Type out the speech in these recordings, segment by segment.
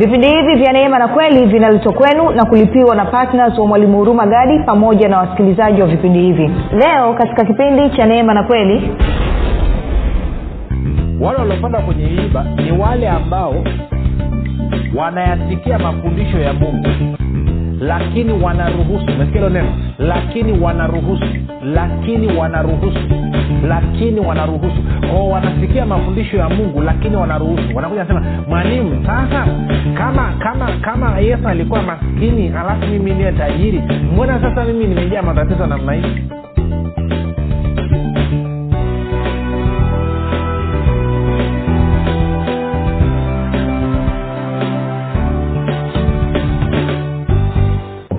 vipindi hivi vya neema na kweli vinaletwa kwenu na kulipiwa na ptns wa mwalimu huruma gadi pamoja na wasikilizaji wa vipindi hivi. Leo katika kipindi cha neema na kweli wale waliopanda kwenye iba ni wale ambao wanayasikia mafundisho ya mungu lakini wanaruhusu mesikia neno? Lakini wanaruhusu lakini wanaruhusu lakini wanaruhusu. Kwao wanasikia mafundisho ya mungu lakini wanaruhusu. Wanakuja nasema mwalimu sasa kama kama kama yesu alikuwa maskini halafu mimi niye tajiri mbona sasa mimi nimejaa matatizo namna hii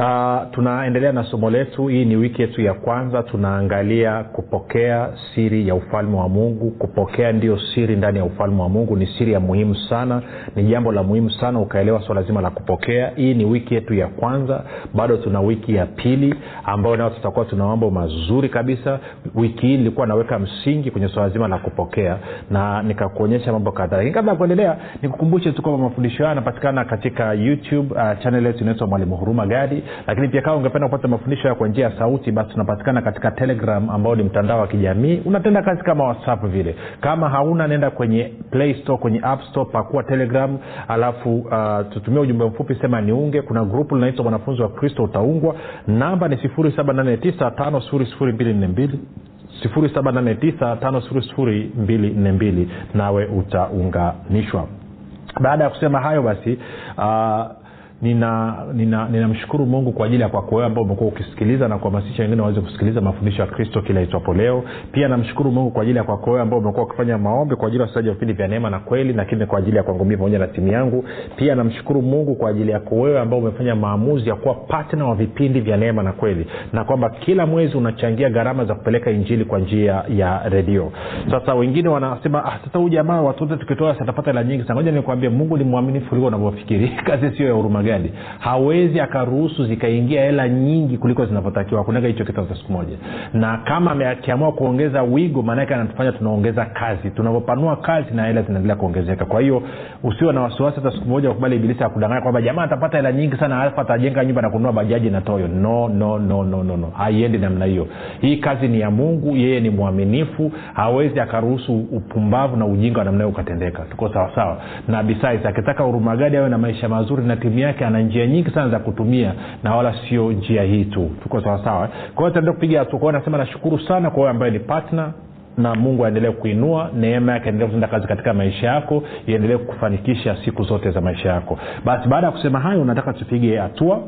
Uh, tunaendelea na somo letu. Hii ni wiki yetu ya kwanza. Tunaangalia kupokea siri ya ufalme wa mungu. Kupokea ndio siri ndani ya ufalme wa mungu. Ni siri ya muhimu sana. Ni jambo la muhimu sana ukaelewa swala zima la kupokea. Hii ni wiki yetu ya kwanza. Bado tuna wiki ya pili ambayo nao tutakuwa tuna mambo mazuri kabisa. Wiki hii nilikuwa naweka msingi kwenye swala zima la kupokea na nikakuonyesha mambo kadhaa. Lakini kabla ya kuendelea nikukumbushe tu kwamba mafundisho hayo yanapatikana katika youtube uh, chanel yetu inaitwa mwalimu huruma gadi lakini pia kama ungependa kupata mafundisho ya kwa njia ya sauti basi tunapatikana katika telegram ambao ni mtandao wa kijamii. Unatenda kazi kama whatsapp vile. Kama hauna nenda kwenye play store kwenye app store pakua telegram alafu uh, tutumia ujumbe mfupi sema niunge. Kuna grupu linaitwa mwanafunzi wa kristo utaungwa. Namba ni 7895242 7895242 nawe utaunganishwa. Baada ya kusema hayo basi uh, ninamshukuru nina, nina, mungu kwa ajili ya kwako wewe ambao umekuwa ukisikiliza na kuhamasisha wengine waweze kusikiliza mafundisho ya kristo kila itwapo leo. Pia namshukuru mungu kwa ajili ya kwako wewe ambao umekuwa ukifanya maombi kwa ajili ya wasaji wa vipindi vya neema na kweli lakini kwa ajili ya kwangu mii pamoja na timu yangu. Pia namshukuru mungu kwa ajili yako wewe ambao umefanya maamuzi ya kuwa patna wa vipindi vya neema na kweli na kwamba kila mwezi unachangia gharama za kupeleka injili kwa njia ya redio. Sasa wengine wanasema ah, sasa huu jamaa watote tukitoa satapata la nyingi sangoja nikuambie mungu ni mwaminifu kuliko unavyofikiri. Kazi sio ya huruma gani? Hawezi akaruhusu zikaingia hela nyingi kuliko zinavyotakiwa. Kunaga hicho kitu hata siku moja. Na kama akiamua kuongeza wigo maanake anatufanya tunaongeza kazi. Tunavyopanua kazi na hela zinaendelea kuongezeka. Kwa hiyo usiwe na wasiwasi hata siku moja wakubali ibilisi akudanganya kwamba jamaa atapata hela nyingi sana alafu atajenga nyumba na kununua bajaji na toyo. No no no no no, no. haiendi namna hiyo. Hii kazi ni ya mungu yeye ni mwaminifu hawezi akaruhusu upumbavu na ujinga wa namna hiyo ukatendeka. Tuko sawasawa na bisais akitaka urumagadi awe na maisha mazuri na timu yake ana njia nyingi sana za kutumia na wala sio njia hii tu. Tuko sawasawa kwa hiyo taendelea kupiga hatua. Kwao nasema nashukuru sana kwa wewe ambaye ni partner na mungu aendelee kuinua neema yake aendelee kutenda kazi katika maisha yako iendelee kufanikisha siku zote za maisha yako. Basi baada ya kusema hayo nataka tupige hatua.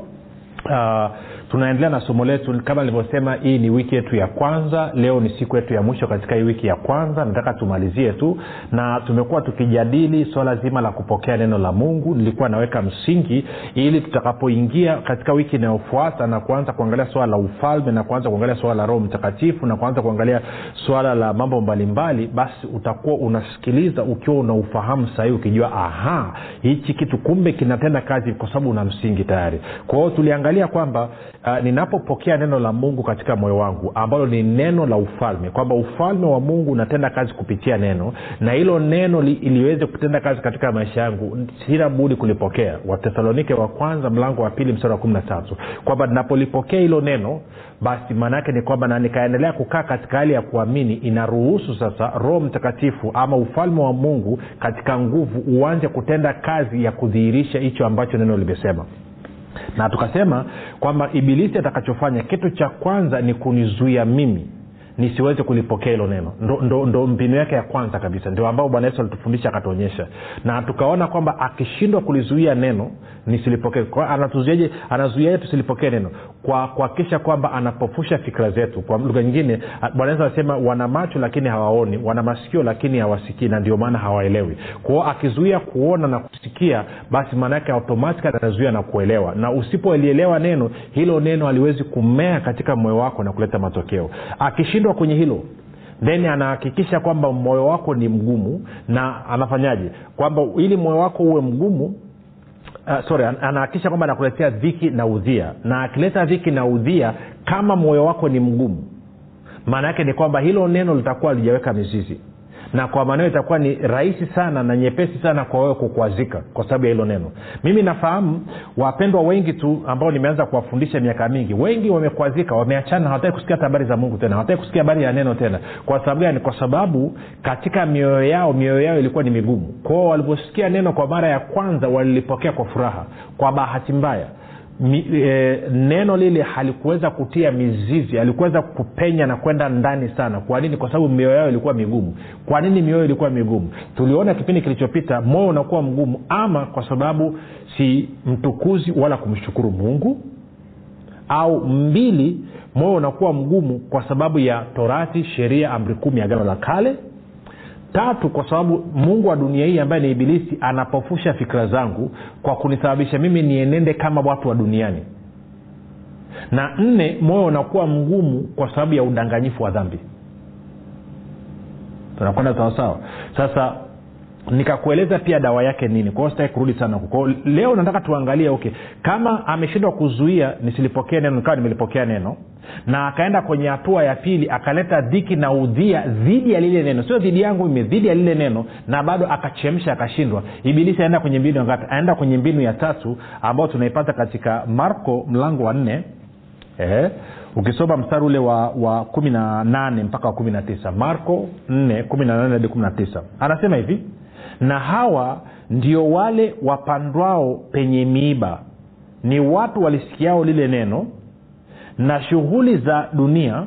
Uh, tunaendelea na somo letu. Kama nilivyosema hii ni wiki yetu ya kwanza. Leo ni siku yetu ya mwisho katika hii wiki ya kwanza. Nataka tumalizie tu. Na tumekuwa tukijadili swala zima la kupokea neno la mungu. Nilikuwa naweka msingi ili tutakapoingia katika wiki inayofuata na kuanza kuangalia swala la ufalme na kuanza kuangalia swala la roho mtakatifu na kuanza kuangalia swala la mambo mbalimbali basi utakuwa unasikiliza ukiwa una ufahamu sahii ukijua aha hichi kitu kumbe kinatenda kazi kwa sababu una msingi tayari. Kwa hiyo tuliangalia kwamba uh, ninapopokea neno la mungu katika moyo wangu ambalo ni neno la ufalme kwamba ufalme wa mungu unatenda kazi kupitia neno na hilo neno li, iliweze kutenda kazi katika maisha yangu sina budi kulipokea. Wathesalonike wa kwanza mlango wa pili mstari wa kumi na tatu. Kwamba napolipokea hilo neno basi maanaake ni kwamba na nikaendelea kukaa katika hali ya kuamini inaruhusu sasa roho mtakatifu ama ufalme wa mungu katika nguvu uanze kutenda kazi ya kudhihirisha hicho ambacho neno limesema na tukasema kwamba ibilisi atakachofanya kitu cha kwanza ni kunizuia mimi nisiweze kulipokea hilo neno. Ndo, ndo, ndo mbinu yake ya kwanza kabisa. Ndio ambao bwana yesu alitufundisha akatuonyesha. Na tukaona kwamba akishindwa kulizuia neno nisilipokee. Anatuzuiaje? Anazuiaje tusilipokee neno? Kwa kuhakikisha kwamba anapofusha fikira zetu. Kwa lugha nyingine bwana yesu anasema wana macho lakini hawaoni wana masikio lakini hawasikii na ndio maana hawaelewi. Kwao akizuia kuona na kusikia basi maana yake automatik anazuia na kuelewa. Na usipolielewa neno hilo neno haliwezi kumea katika moyo wako na kuleta matokeo. Akishindwa kwenye hilo then anahakikisha kwamba moyo wako ni mgumu na anafanyaje? Kwamba ili moyo wako uwe mgumu Uh, sorry anahakikisha kwamba anakuletea dhiki na udhia. Na akileta dhiki na udhia kama moyo wako ni mgumu maana yake ni kwamba hilo neno litakuwa lijaweka mizizi na kwa maneno itakuwa ni rahisi sana na nyepesi sana kwa wewe kukwazika kwa sababu ya hilo neno. Mimi nafahamu wapendwa wengi tu ambao nimeanza kuwafundisha miaka mingi wengi wamekwazika wameachana hawataki kusikia habari za mungu tena hawataki kusikia habari ya neno tena. Kwa sababu gani? Kwa sababu katika mioyo yao mioyo yao ilikuwa ni migumu. Kwao waliposikia neno kwa mara ya kwanza walilipokea kwa furaha. Kwa bahati mbaya Mi, e, neno lile halikuweza kutia mizizi halikuweza kupenya na kwenda ndani sana. Kwa nini? Kwa sababu mioyo yao ilikuwa migumu. Kwa nini mioyo ilikuwa migumu? Tuliona kipindi kilichopita moyo unakuwa mgumu ama kwa sababu si mtukuzi wala kumshukuru mungu au mbili moyo unakuwa mgumu kwa sababu ya torati sheria amri kumi ya gano la kale tatu kwa sababu mungu wa dunia hii ambaye ni ibilisi anapofusha fikira zangu kwa kunisababisha mimi nienende kama watu wa duniani. Na nne moyo unakuwa mgumu kwa sababu ya udanganyifu wa dhambi. Tunakwenda sawasawa sasa nikakueleza pia dawa yake nini. Kwao sitaki kurudi sana huko. Leo nataka tuangalie okay kama ameshindwa kuzuia nisilipokee neno nikawa nimelipokea neno na akaenda kwenye hatua ya pili akaleta dhiki na udhia dhidi ya lile neno. Sio dhidi yangu mimi dhidi ya lile neno na bado akachemsha akashindwa. Ibilisi aenda kwenye mbinu ngapi? Aenda kwenye mbinu ya tatu ambayo tunaipata katika marko mlango wa nne. Eh, ukisoma mstari ule wa, wa kumi na nane mpaka wa kumi na tisa. Marko nne kumi na nane hadi kumi na tisa. Anasema hivi na hawa ndio wale wapandwao penye miiba. Ni watu walisikiao lile neno na shughuli za dunia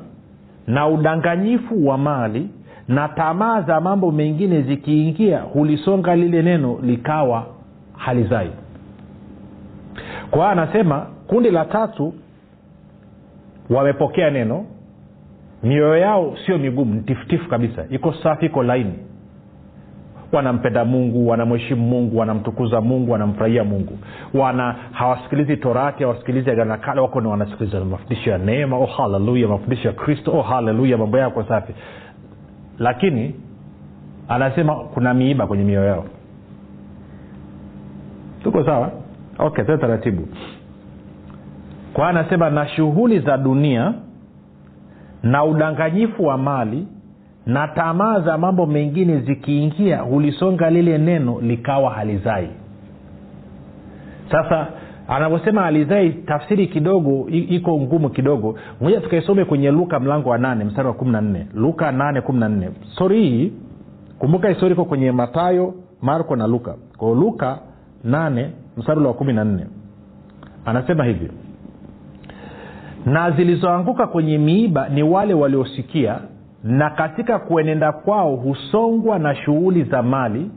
na udanganyifu wa mali na tamaa za mambo mengine zikiingia hulisonga lile neno likawa halizai. Kwa hiyo anasema kundi la tatu wamepokea neno mioyo yao sio migumu ni tifutifu kabisa iko safi iko laini wanampenda mungu wanamheshimu mungu wanamtukuza mungu wanamfurahia mungu. Wana hawasikilizi torati hawasikilizi agana kale wako ni wanasikiliza mafundisho ya neema. Oh haleluya mafundisho ya kristo. Oh haleluya mambo yako safi. Lakini anasema kuna miiba kwenye mioyo yao. Tuko sawa? Okay tena taratibu. Kwa anasema na shughuli za dunia na udanganyifu wa mali na tamaa za mambo mengine zikiingia hulisonga lile neno likawa halizai. Sasa anavyosema halizai tafsiri kidogo iko ngumu kidogo. Moja tukaisome kwenye luka mlango wa nane mstari wa kumi na nne. Luka nane kumi na nne. Stori hii kumbuka histori iko kwenye matayo marko na luka. Kwao luka nane mstari wa kumi na nne. Anasema hivi. Na zilizoanguka kwenye miiba ni wale waliosikia na katika kuenenda kwao husongwa na shughuli za mali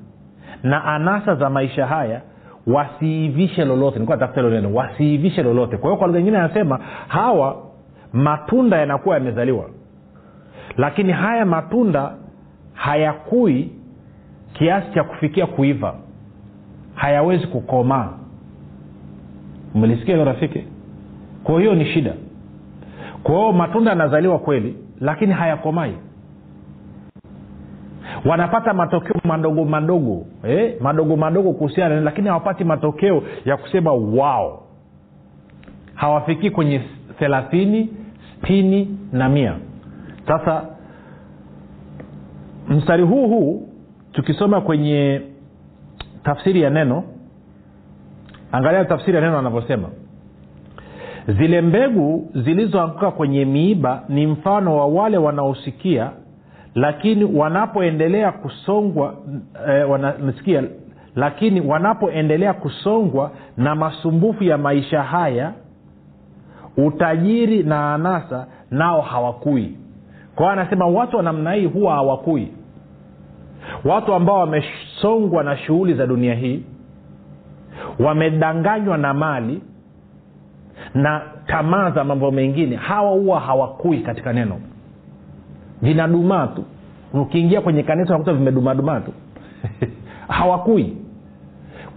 na anasa za maisha haya wasiivishe lolote. Tafuta hilo neno wasiivishe lolote. Kwa hiyo kwa lugha nyingine anasema hawa matunda yanakuwa yamezaliwa. Lakini haya matunda hayakui kiasi cha kufikia kuiva. Hayawezi kukomaa. Umelisikia hilo rafiki? Kwa hiyo ni shida. Kwa hiyo matunda yanazaliwa kweli lakini hayakomai. Wanapata matokeo madogo madogo eh? madogo madogo kuhusiana lakini hawapati matokeo ya kusema wao hawafikii kwenye thelathini stini na mia. Sasa mstari huu huu tukisoma kwenye tafsiri ya neno angalia tafsiri ya neno anavyosema zile mbegu zilizoanguka kwenye miiba ni mfano wa wale wanaosikia lakini wanapoendelea kusongwa eh, wanasikia lakini wanapoendelea kusongwa na masumbufu ya maisha haya utajiri na anasa nao hawakui. Kwao anasema watu wa namna hii huwa hawakui. Watu ambao wamesongwa na shughuli za dunia hii wamedanganywa na mali na tamaa za mambo mengine. Hawa huwa hawakui katika neno. Vinadumaa tu ukiingia kwenye kanisa unakuta vimedumadumaa tu hawakui.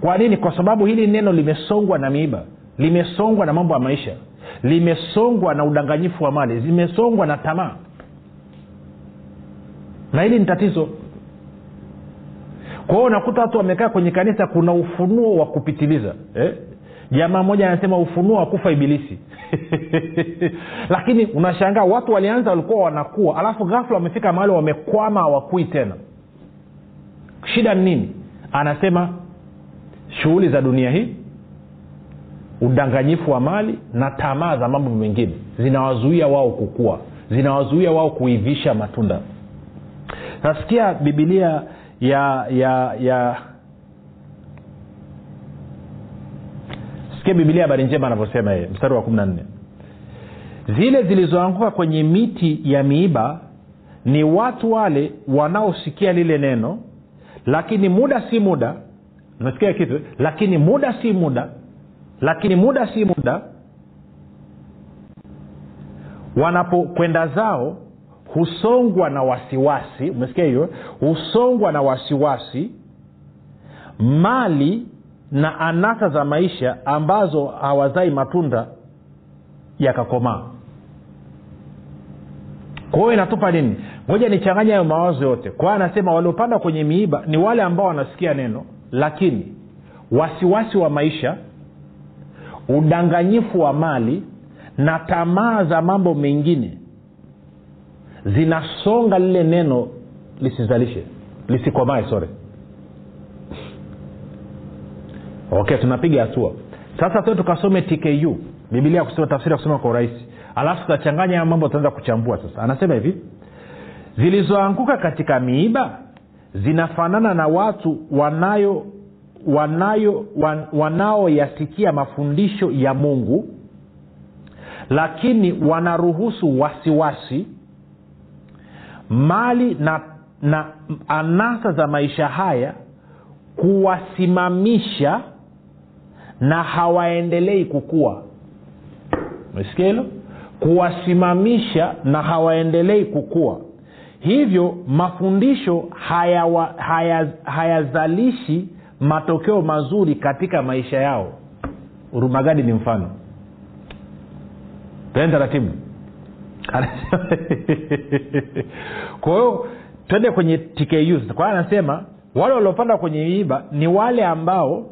Kwa nini? Kwa sababu hili neno limesongwa na miiba. Limesongwa na mambo ya maisha. Limesongwa na udanganyifu wa mali. Limesongwa na tamaa. Na hili ni tatizo. Kwa hiyo unakuta watu wamekaa kwenye kanisa kuna ufunuo wa kupitiliza. Eh? Jamaa mmoja anasema ufunuo wa kufa ibilisi. Lakini unashangaa watu walianza walikuwa wanakuwa alafu ghafla wamefika mahali wamekwama hawakui tena. Shida ni nini? Anasema shughuli za dunia hii udanganyifu wa mali na tamaa za mambo mengine zinawazuia wao kukua zinawazuia wao kuivisha matunda. Nasikia bibilia ya ya ya sikia bibilia habari njema anavyosema yeye mstari wa kumi na nne. Zile zilizoanguka kwenye miti ya miiba ni watu wale wanaosikia lile neno lakini muda si muda nasikia kitu? Lakini muda si muda lakini muda si muda wanapokwenda zao husongwa na wasiwasi. Umesikia hiyo? Husongwa na wasiwasi. Mali na anasa za maisha ambazo hawazai matunda yakakomaa. Kwa hiyo inatupa nini? Ngoja nichanganya hayo mawazo yote. Kwa anasema waliopanda kwenye miiba ni wale ambao wanasikia neno lakini wasiwasi wa maisha udanganyifu wa mali na tamaa za mambo mengine zinasonga lile neno lisizalishe lisikomae sore okay tunapiga hatua. Sasa tue tukasome tku bibilia kusema tafsiri ya kusoma kwa urahisi. Alafu tutachanganya mambo tutaanza kuchambua sasa. Anasema hivi zilizoanguka katika miiba zinafanana na watu wanayo wanayo wan, wanaoyasikia mafundisho ya mungu lakini wanaruhusu wasiwasi mali na, na anasa za maisha haya kuwasimamisha na hawaendelei kukua. Umesikia hilo? Kuwasimamisha na hawaendelei kukua. Hivyo mafundisho hayazalishi haya, haya matokeo mazuri katika maisha yao. Urumagadi ni mfano? Tende taratibu. Kwa hiyo twende kwenye tku kwa anasema wale waliopanda kwenye miiba ni wale ambao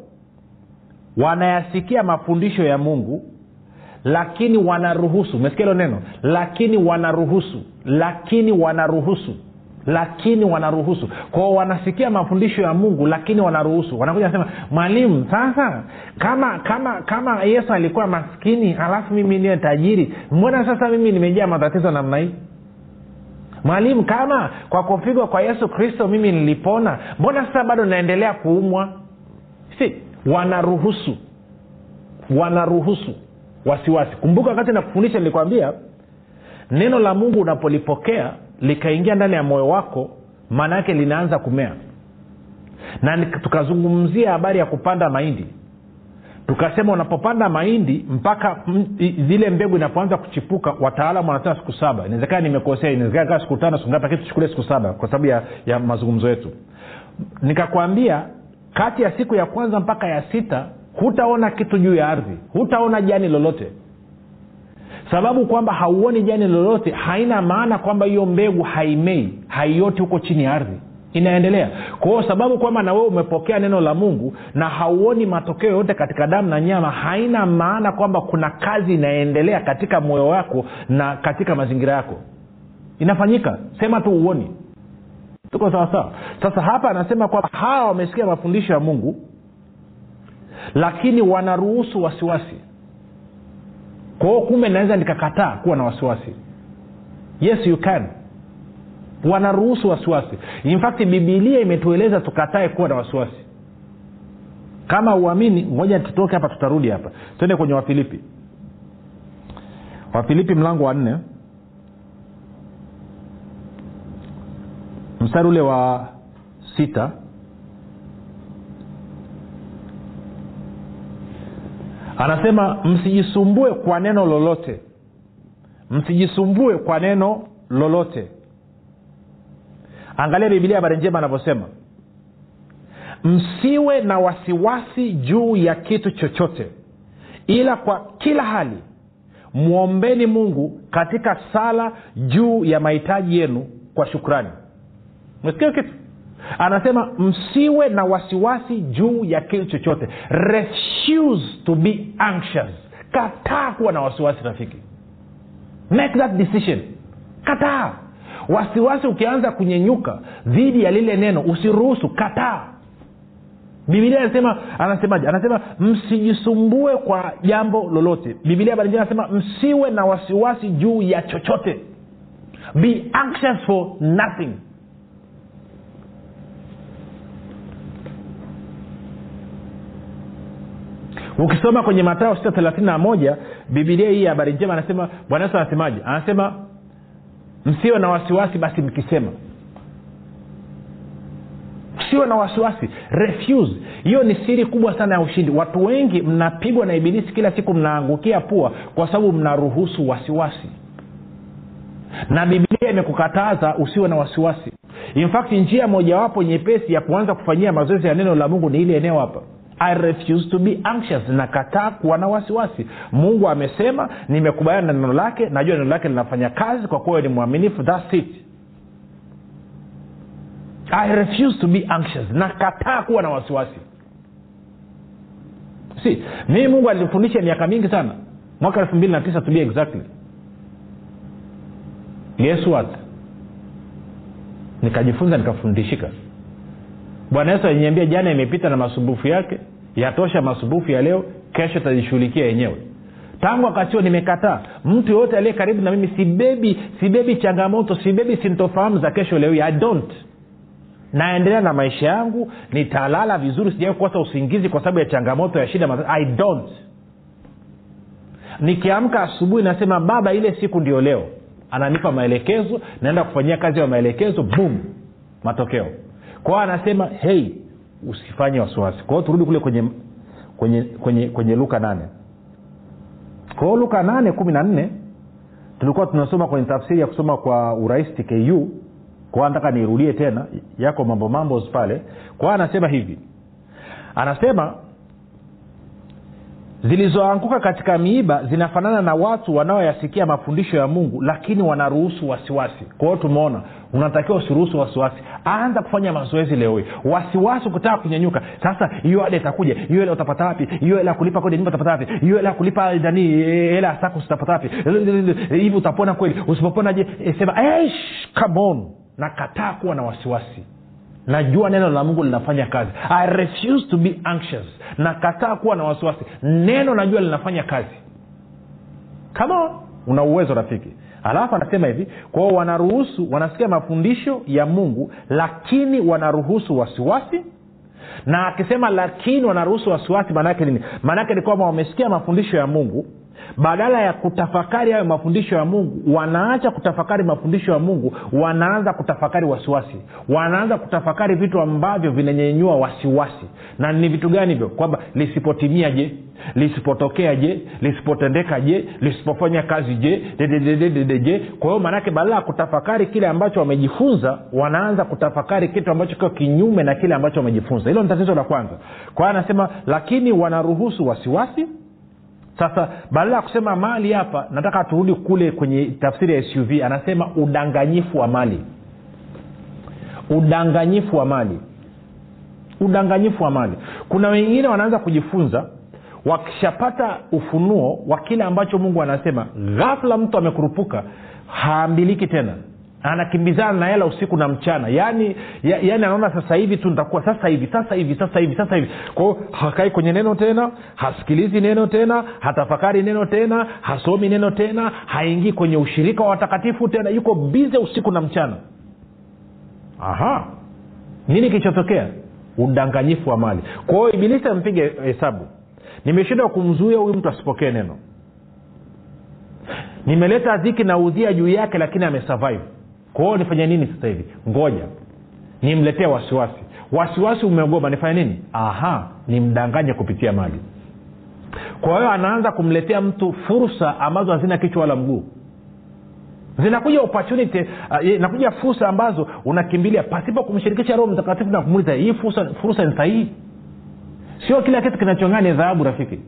wanayasikia mafundisho ya mungu lakini wanaruhusu. Umesikia hilo neno? Lakini wanaruhusu. Lakini wanaruhusu. Lakini wanaruhusu. Kwao wanasikia mafundisho ya mungu lakini wanaruhusu. Wanakuja nasema mwalimu sasa kama kama kama yesu alikuwa maskini alafu mimi niwe tajiri mbona sasa mimi nimejaa matatizo namna hii? Mwalimu kama kwa kupigwa kwa yesu kristo mimi nilipona mbona sasa bado naendelea kuumwa? Si wanaruhusu wanaruhusu wasiwasi. Kumbuka wakati nakufundisha nilikwambia neno la mungu unapolipokea likaingia ndani ya moyo wako maana yake linaanza kumea. Na tukazungumzia habari ya kupanda mahindi. Tukasema unapopanda mahindi mpaka zile mbegu inapoanza kuchipuka wataalamu wanasema siku saba. Inawezekana nimekosea inawezekana siku tano siku ngapi lakini tuchukulie siku saba kwa sababu ya, ya mazungumzo yetu. Nikakwambia kati ya siku ya kwanza mpaka ya sita hutaona kitu juu ya ardhi. Hutaona jani lolote. Sababu kwamba hauoni jani lolote haina maana kwamba hiyo mbegu haimei haioti huko chini ya ardhi. Inaendelea. Kwao sababu kwamba na wewe umepokea neno la mungu na hauoni matokeo yote katika damu na nyama haina maana kwamba kuna kazi inaendelea katika moyo wako na katika mazingira yako. Inafanyika. Sema tu uoni tuko sawasawa sasa hapa anasema kwamba hawa wamesikia mafundisho ya mungu lakini wanaruhusu wasiwasi. Kwao kumbe naweza nikakataa kuwa na wasiwasi. Yes you can. Wanaruhusu wasiwasi. Infact bibilia imetueleza tukatae kuwa na wasiwasi. Kama uamini ngoja tutoke hapa tutarudi hapa. Twende kwenye wafilipi. Wafilipi mlango wa nne mstari ule wa sita. Anasema msijisumbue kwa neno lolote. Msijisumbue kwa neno lolote. Angalia bibilia habari njema anavyosema. Msiwe na wasiwasi juu ya kitu chochote ila kwa kila hali mwombeni mungu katika sala juu ya mahitaji yenu kwa shukrani mesikia kitu? Anasema msiwe na wasiwasi juu ya kitu chochote. Refuse to be anxious. Kataa kuwa na wasiwasi rafiki. Make that decision. Kataa. Wasiwasi ukianza kunyenyuka dhidi ya lile neno usiruhusu. Kataa. Bibilia anasema anasemaje? Anasema msijisumbue kwa jambo lolote. Bibilia barinjia anasema msiwe na wasiwasi juu ya chochote. Be anxious for nothing ukisoma kwenye matao sita thelathini na moja bibilia hii habari njema anasema bwana yesu anasemaje? Anasema msiwe na wasiwasi basi mkisema. Usiwe na wasiwasi refuse. Hiyo ni siri kubwa sana ya ushindi. Watu wengi mnapigwa na ibilisi kila siku mnaangukia pua kwa sababu mnaruhusu wasiwasi. Na bibilia imekukataza usiwe na wasiwasi. In fact njia mojawapo nyepesi ya kuanza kufanyia mazoezi ya neno la mungu ni ile eneo hapa i refuse to be anxious. Nakataa kuwa na wasiwasi. Mungu amesema nimekubaliana na neno lake najua neno lake linafanya kazi kwa kuwa ni mwaminifu. Thats it. I refuse to be anxious. Nakataa kuwa na wasiwasi. Si mimi mungu alinifundisha miaka mingi sana. Mwaka elfu mbili na tisa to exactly. Guess what? Nikajifunza nikafundishika. Bwana yesu aliniambia jana imepita na masumbufu yake yatosha masumbufu ya leo kesho tajishughulikia yenyewe. Tangu wakati huo nimekataa. Mtu yoyote aliye karibu na mimi sibebi sibebi changamoto sibebi sintofahamu za kesho leo i don't. Naendelea na maisha yangu nitalala vizuri sijawai kukosa usingizi kwa sababu ya changamoto ya shida i don't. Nikiamka asubuhi nasema baba ile siku ndio leo. Ananipa maelekezo naenda kufanyia kazi ya maelekezo bum matokeo. Kwao anasema hei usifanye wasiwasi. Kwao turudi kule kwenye kwenye kwenye kwenye luka nane. Kwao luka nane kumi na nne tulikuwa tunasoma kwenye tafsiri ya kusoma kwa urahisi tku kwa nataka niirudie tena yako mambo mambo pale. Kwa anasema hivi. Anasema zilizoanguka katika miiba zinafanana na watu wanaoyasikia mafundisho ya mungu lakini wanaruhusu wasiwasi. Kwa tumeona unatakiwa usiruhusu wasiwasi. Anza kufanya mazoezi leo hii. Wasiwasi ukitaka kunyanyuka. Sasa hiyo ada itakuja. Hiyo hela utapata wapi? Hiyo hela kulipa kodi nyumba utapata wapi? Hiyo hela kulipa nani hela ya saku utapata wapi? Hivi utapona kweli? Usipopona je? Eh, sema come on. Nakataa kuwa na wasiwasi najua neno la mungu linafanya kazi. I refuse to be anxious. Nakataa kuwa na wasiwasi. Neno najua linafanya kazi. Kama una uwezo rafiki. Alafu anasema hivi kwao wanaruhusu wanasikia mafundisho ya mungu lakini wanaruhusu wasiwasi. Na akisema lakini wanaruhusu wasiwasi maanaake nini? Maanaake ni kwamba wamesikia mafundisho ya mungu badala ya kutafakari hayo mafundisho ya mungu wanaacha kutafakari mafundisho ya mungu wanaanza kutafakari wasiwasi. Wanaanza kutafakari vitu ambavyo vinanyenyua wasiwasi. Na ni vitu gani hivyo? Kwamba lisipotimia je? Lisipotokea je? Lisipotendeka je? Lisipofanya kazi je? Je? Kwa hiyo maanake badala ya kutafakari kile ambacho wamejifunza wanaanza kutafakari kitu ambacho kio kinyume na kile ambacho wamejifunza. Hilo ni tatizo la kwanza. Kwa hiyo anasema lakini wanaruhusu wasiwasi sasa badala ya kusema mali hapa nataka turudi kule kwenye tafsiri ya suv anasema udanganyifu wa mali. Udanganyifu wa mali. Udanganyifu wa mali. Kuna wengine wanaanza kujifunza wakishapata ufunuo wa kile ambacho mungu anasema ghafla mtu amekurupuka haambiliki tena anakimbizana na hela usiku na mchana. Yaani ya, yaani anaona sasa hivi tu nitakuwa sasa hivi sasa hivi sasa hivi sasa hivi. Kwao hakai kwenye neno tena hasikilizi neno tena hatafakari neno tena hasomi neno tena haingii kwenye ushirika wa watakatifu tena yuko bize usiku na mchana. Aha. Nini kilichotokea? Udanganyifu wa mali. Kwa hiyo ibilisi ampige hesabu. Nimeshindwa kumzuia huyu mtu asipokee neno. Nimeleta dhiki na udhia juu yake lakini amesurvive kwa hiyo nifanye nini sasa hivi? Ngoja. Nimletee wasiwasi. Wasiwasi umeogopa nifanye nini? Aha nimdanganye kupitia mali kwa hiyo anaanza kumletea mtu fursa ambazo hazina kichwa wala mguu. Zinakuja opportunity uh, fursa ambazo unakimbilia pasipo kumshirikisha roho mtakatifu na kumuliza hii fursa ni sahihi? Sio kila kitu kinachong'aa ni dhahabu rafiki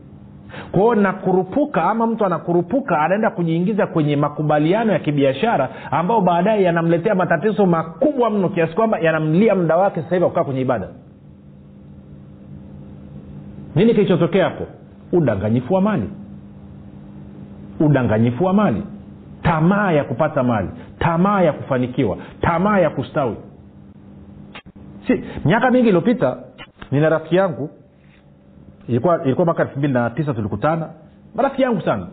kwao nakurupuka ama mtu anakurupuka anaenda kujiingiza kwenye makubaliano ya kibiashara ambayo baadaye yanamletea matatizo makubwa mno kiasi kwamba yanamlia muda wake sasa hivi akukaa kwenye ibada. Nini kilichotokea hapo? Udanganyifu wa mali. Udanganyifu wa mali. Tamaa ya kupata mali. Tamaa ya kufanikiwa. Tamaa ya kustawi. Si miaka mingi iliyopita nina rafiki yangu ilikuwa ilikuwa mwaka elfu mbili na tisa tulikutana. Marafiki yangu sana.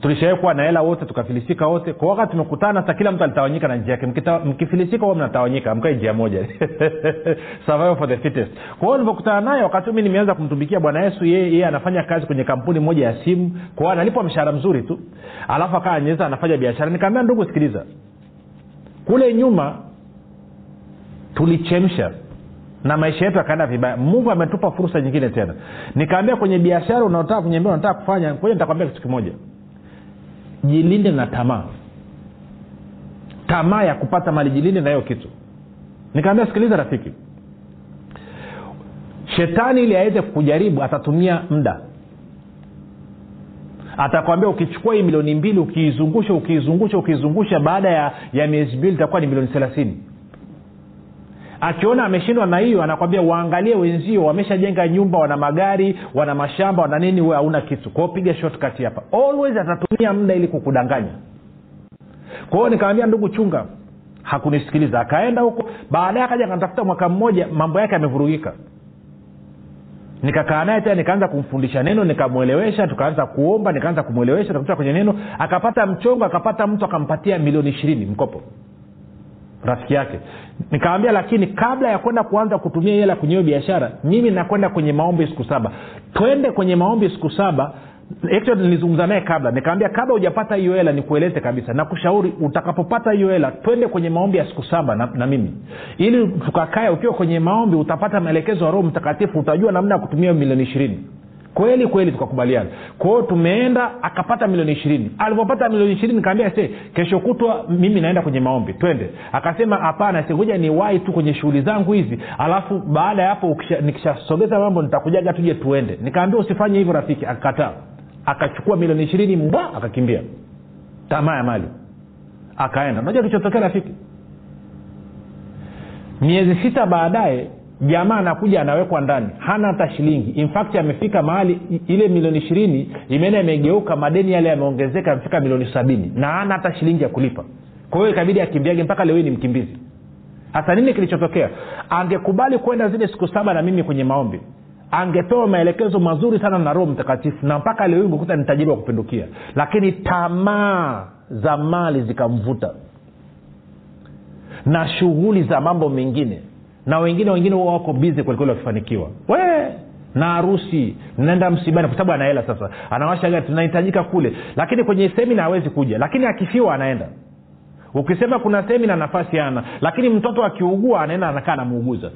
Tulishawai kuwa na hela wote tukafilisika wote. Kwa wakati tumekutana sa kila mtu alitawanyika na njia yake. Mkifilisika mnatawanyika mkae njia moja. Survival for the fittest. Kwa hiyo nilivyokutana naye wakati mi nimeanza kumtumikia bwana yesu yeye ye, anafanya kazi kwenye kampuni moja ya simu. Kwa hiyo analipwa mshahara mzuri tu. Alafu akaa nyeza anafanya biashara. Nikaambia ndugu sikiliza. Kule nyuma tulichemsha na maisha yetu yakaenda vibaya. Mungu ametupa fursa nyingine tena. Nikaambia kwenye biashara unaotaka kunyambia unataka kufanya koja nitakwambia kitu kimoja. Jilinde na tamaa. Tamaa ya kupata mali jilinde na hiyo kitu. Nikaambia sikiliza rafiki. Shetani ili aweze kujaribu atatumia muda. Atakwambia ukichukua hii milioni mbili ukiizungusha ukiizungusha ukiizungusha baada ya, ya miezi mbili itakuwa ni milioni thelathini akiona ameshindwa na hiyo anakwambia waangalie wenzio wameshajenga nyumba wana magari wana mashamba wana nini we hauna kitu. Kwao piga shortcut hapa. Always atatumia muda ili kukudanganya. Kwa nikamwambia ndugu chunga hakunisikiliza. Akaenda huko. Baadaye akaja akantafuta mwaka mmoja mambo yake yamevurugika. Nikakaa naye tena nikaanza kumfundisha neno nikamwelewesha tukaanza kuomba nikaanza kumwelewesha kwenye neno. Akapata mchongo akapata mtu akampatia milioni ishirini mkopo rafiki yake. Nikamwambia lakini kabla ya kwenda kuanza kutumia hela kwenye hiyo biashara mimi nakwenda kwenye maombi siku saba. Twende kwenye maombi siku saba. Nilizungumza naye kabla. Nikamwambia kabla hujapata hiyo hela nikueleze kabisa. Nakushauri utakapopata hiyo hela twende kwenye maombi ya siku saba na, na mimi. Ili tukakae ukiwa kwenye maombi utapata maelekezo ya roho mtakatifu utajua namna ya kutumia milioni ishirini kweli kweli tukakubaliana. Kwao tumeenda akapata milioni ishirini. Alivyopata milioni ishirini kaambia se kesho kutwa mimi naenda kwenye maombi. Twende. Akasema hapana sikuja ni wai tu kwenye shughuli zangu hizi. Alafu baada ya hapo nikishasogeza mambo nitakujaga tuje tuende. Nikaambia usifanye hivyo rafiki. Akakataa. Akachukua milioni ishirini mbwa akakimbia. Tamaa ya mali. Akaenda. Unajua kilichotokea rafiki? Miezi sita baadaye jamaa anakuja anawekwa ndani hana hata shilingi. In amefika mahali ile milioni ishirini imeenda imegeuka madeni yale yameongezeka amefika milioni sabini na hana hata shilingi ya kulipa. Kwa hiyo ikabidi akimbiage mpaka leo ni mkimbizi. Hasa nini kilichotokea? Angekubali kwenda zile siku saba na mimi kwenye maombi angepewa maelekezo mazuri sana na roho mtakatifu na mpaka leo hii ungekuta ni tajiri wa kupindukia. Lakini tamaa za mali zikamvuta na shughuli za mambo mengine na wengine wengine huwa wako bizi kwelikweli wakifanikiwa. We na harusi naenda msibani kwa sababu ana sasa. Anawasha gari tunahitajika kule. Lakini kwenye semina hawezi kuja. Lakini akifiwa anaenda. Ukisema kuna semina nafasi ana lakini mtoto akiugua anaenda anakaa anamuuguza.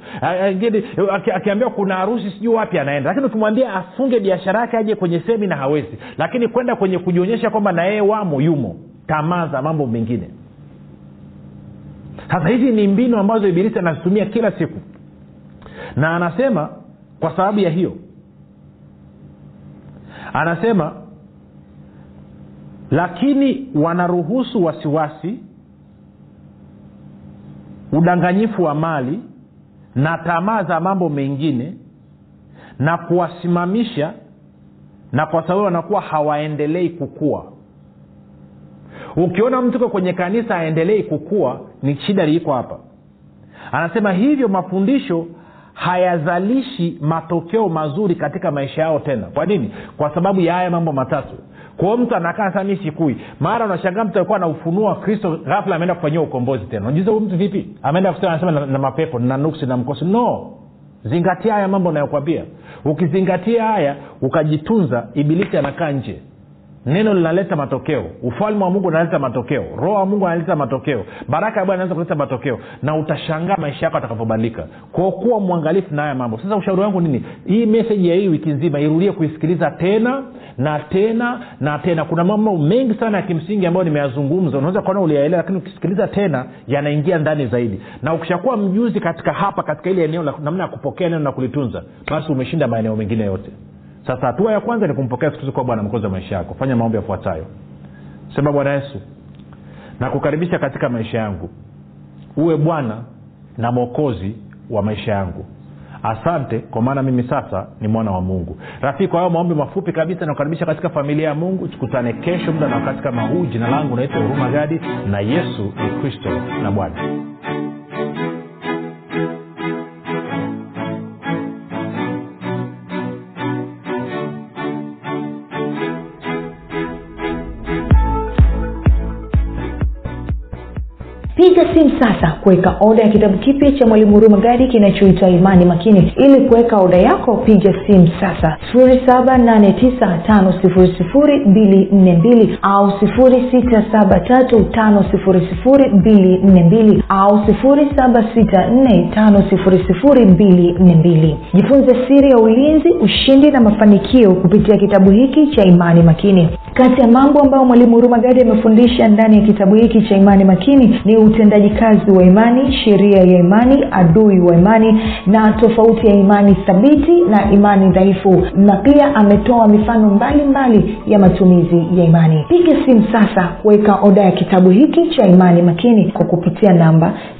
Akiambiwa kuna harusi sijuu wapi anaenda. Lakini ukimwambia afunge biashara yake aje kwenye semina hawezi. Lakini kwenda kwenye kujionyesha kwamba na yeye wamo yumo. Tamaa za mambo mengine sasa hizi ni mbinu ambazo ibilisi anazitumia kila siku. Na anasema kwa sababu ya hiyo anasema lakini wanaruhusu wasiwasi udanganyifu wa mali na tamaa za mambo mengine na kuwasimamisha na kwa sababu wanakuwa hawaendelei kukua ukiona mtu uko kwenye kanisa aendelei kukua ni shida liiko hapa. Anasema hivyo mafundisho hayazalishi matokeo mazuri katika maisha yao tena. Kwa nini? Kwa sababu ya haya mambo matatu. Kwao mtu anakaa saa mi sikui. Mara unashangaa mtu alikuwa na wa kristo ghafla ameenda kufanyia ukombozi tena. Unajuza huyu mtu vipi? Ameenda kusema anasema na, na mapepo na nuksi na mkosi. No! Zingatia haya mambo nayokwambia ukizingatia haya ukajitunza ibilisi anakaa nje neno linaleta matokeo. Ufalme wa mungu unaleta matokeo. Roho wa mungu analeta matokeo. Baraka ya bwana kuleta matokeo. Na utashangaa maisha yako atakapobadilika kwao mwangalifu na haya mambo. Sasa ushauri wangu nini? Hii meseji ya hii wiki nzima irudie kuisikiliza tena na tena na tena. Kuna mambo mengi sana ya kimsingi ambayo nimeyazungumza. Unaweza kuona uliyaelewa lakini ukisikiliza tena yanaingia ndani zaidi. Na ukishakuwa mjuzi katika hapa katika ile eneo namna ya kupokea neno na kulitunza basi umeshinda maeneo mengine yote sasa hatua ya kwanza ni kumpokea kristo kuwa bwana mkozi wa maisha yako. Fanya maombi yafuatayo. Sema bwana yesu nakukaribisha katika maisha yangu. Uwe bwana na mwokozi wa maisha yangu. Asante kwa maana mimi sasa ni mwana wa mungu. Rafiki kwa hayo maombi mafupi kabisa nakukaribisha katika familia ya mungu. Tukutane kesho muda na wakati kama huu. Jina langu naitwa huruma gadi na yesu ni kristo na bwana piga simu sasa kuweka oda ya kitabu kipya cha mwalimu huruma gadi kinachoitwa imani makini. Ili kuweka oda yako piga simu sasa. 7895242 au 6735242 au 7645242 jifunze siri ya ulinzi ushindi na mafanikio kupitia kitabu hiki cha imani makini. Kati ya mambo ambayo mwalimu huruma gadi amefundisha ndani ya kitabu hiki cha imani makini ni utendaji kazi wa imani sheria ya imani adui wa imani na tofauti ya imani thabiti na imani dhaifu. Na pia ametoa mifano mbalimbali mbali ya matumizi ya imani. Piga simu sasa kuweka oda ya kitabu hiki cha imani makini kwa kupitia namba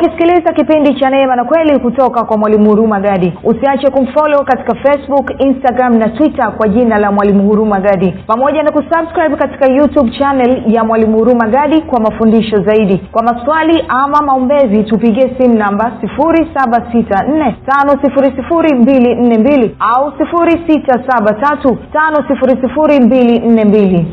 ukisikiliza kipindi cha neema na kweli kutoka kwa mwalimu huruma gadi usiache kumfolo katika facebook instagram na twitter kwa jina la mwalimu huruma gadi. Pamoja na kusubscribe katika youtube channel ya mwalimu huruma gadi kwa mafundisho zaidi. Kwa maswali ama maombezi tupigie simu namba 7645242 au 6735242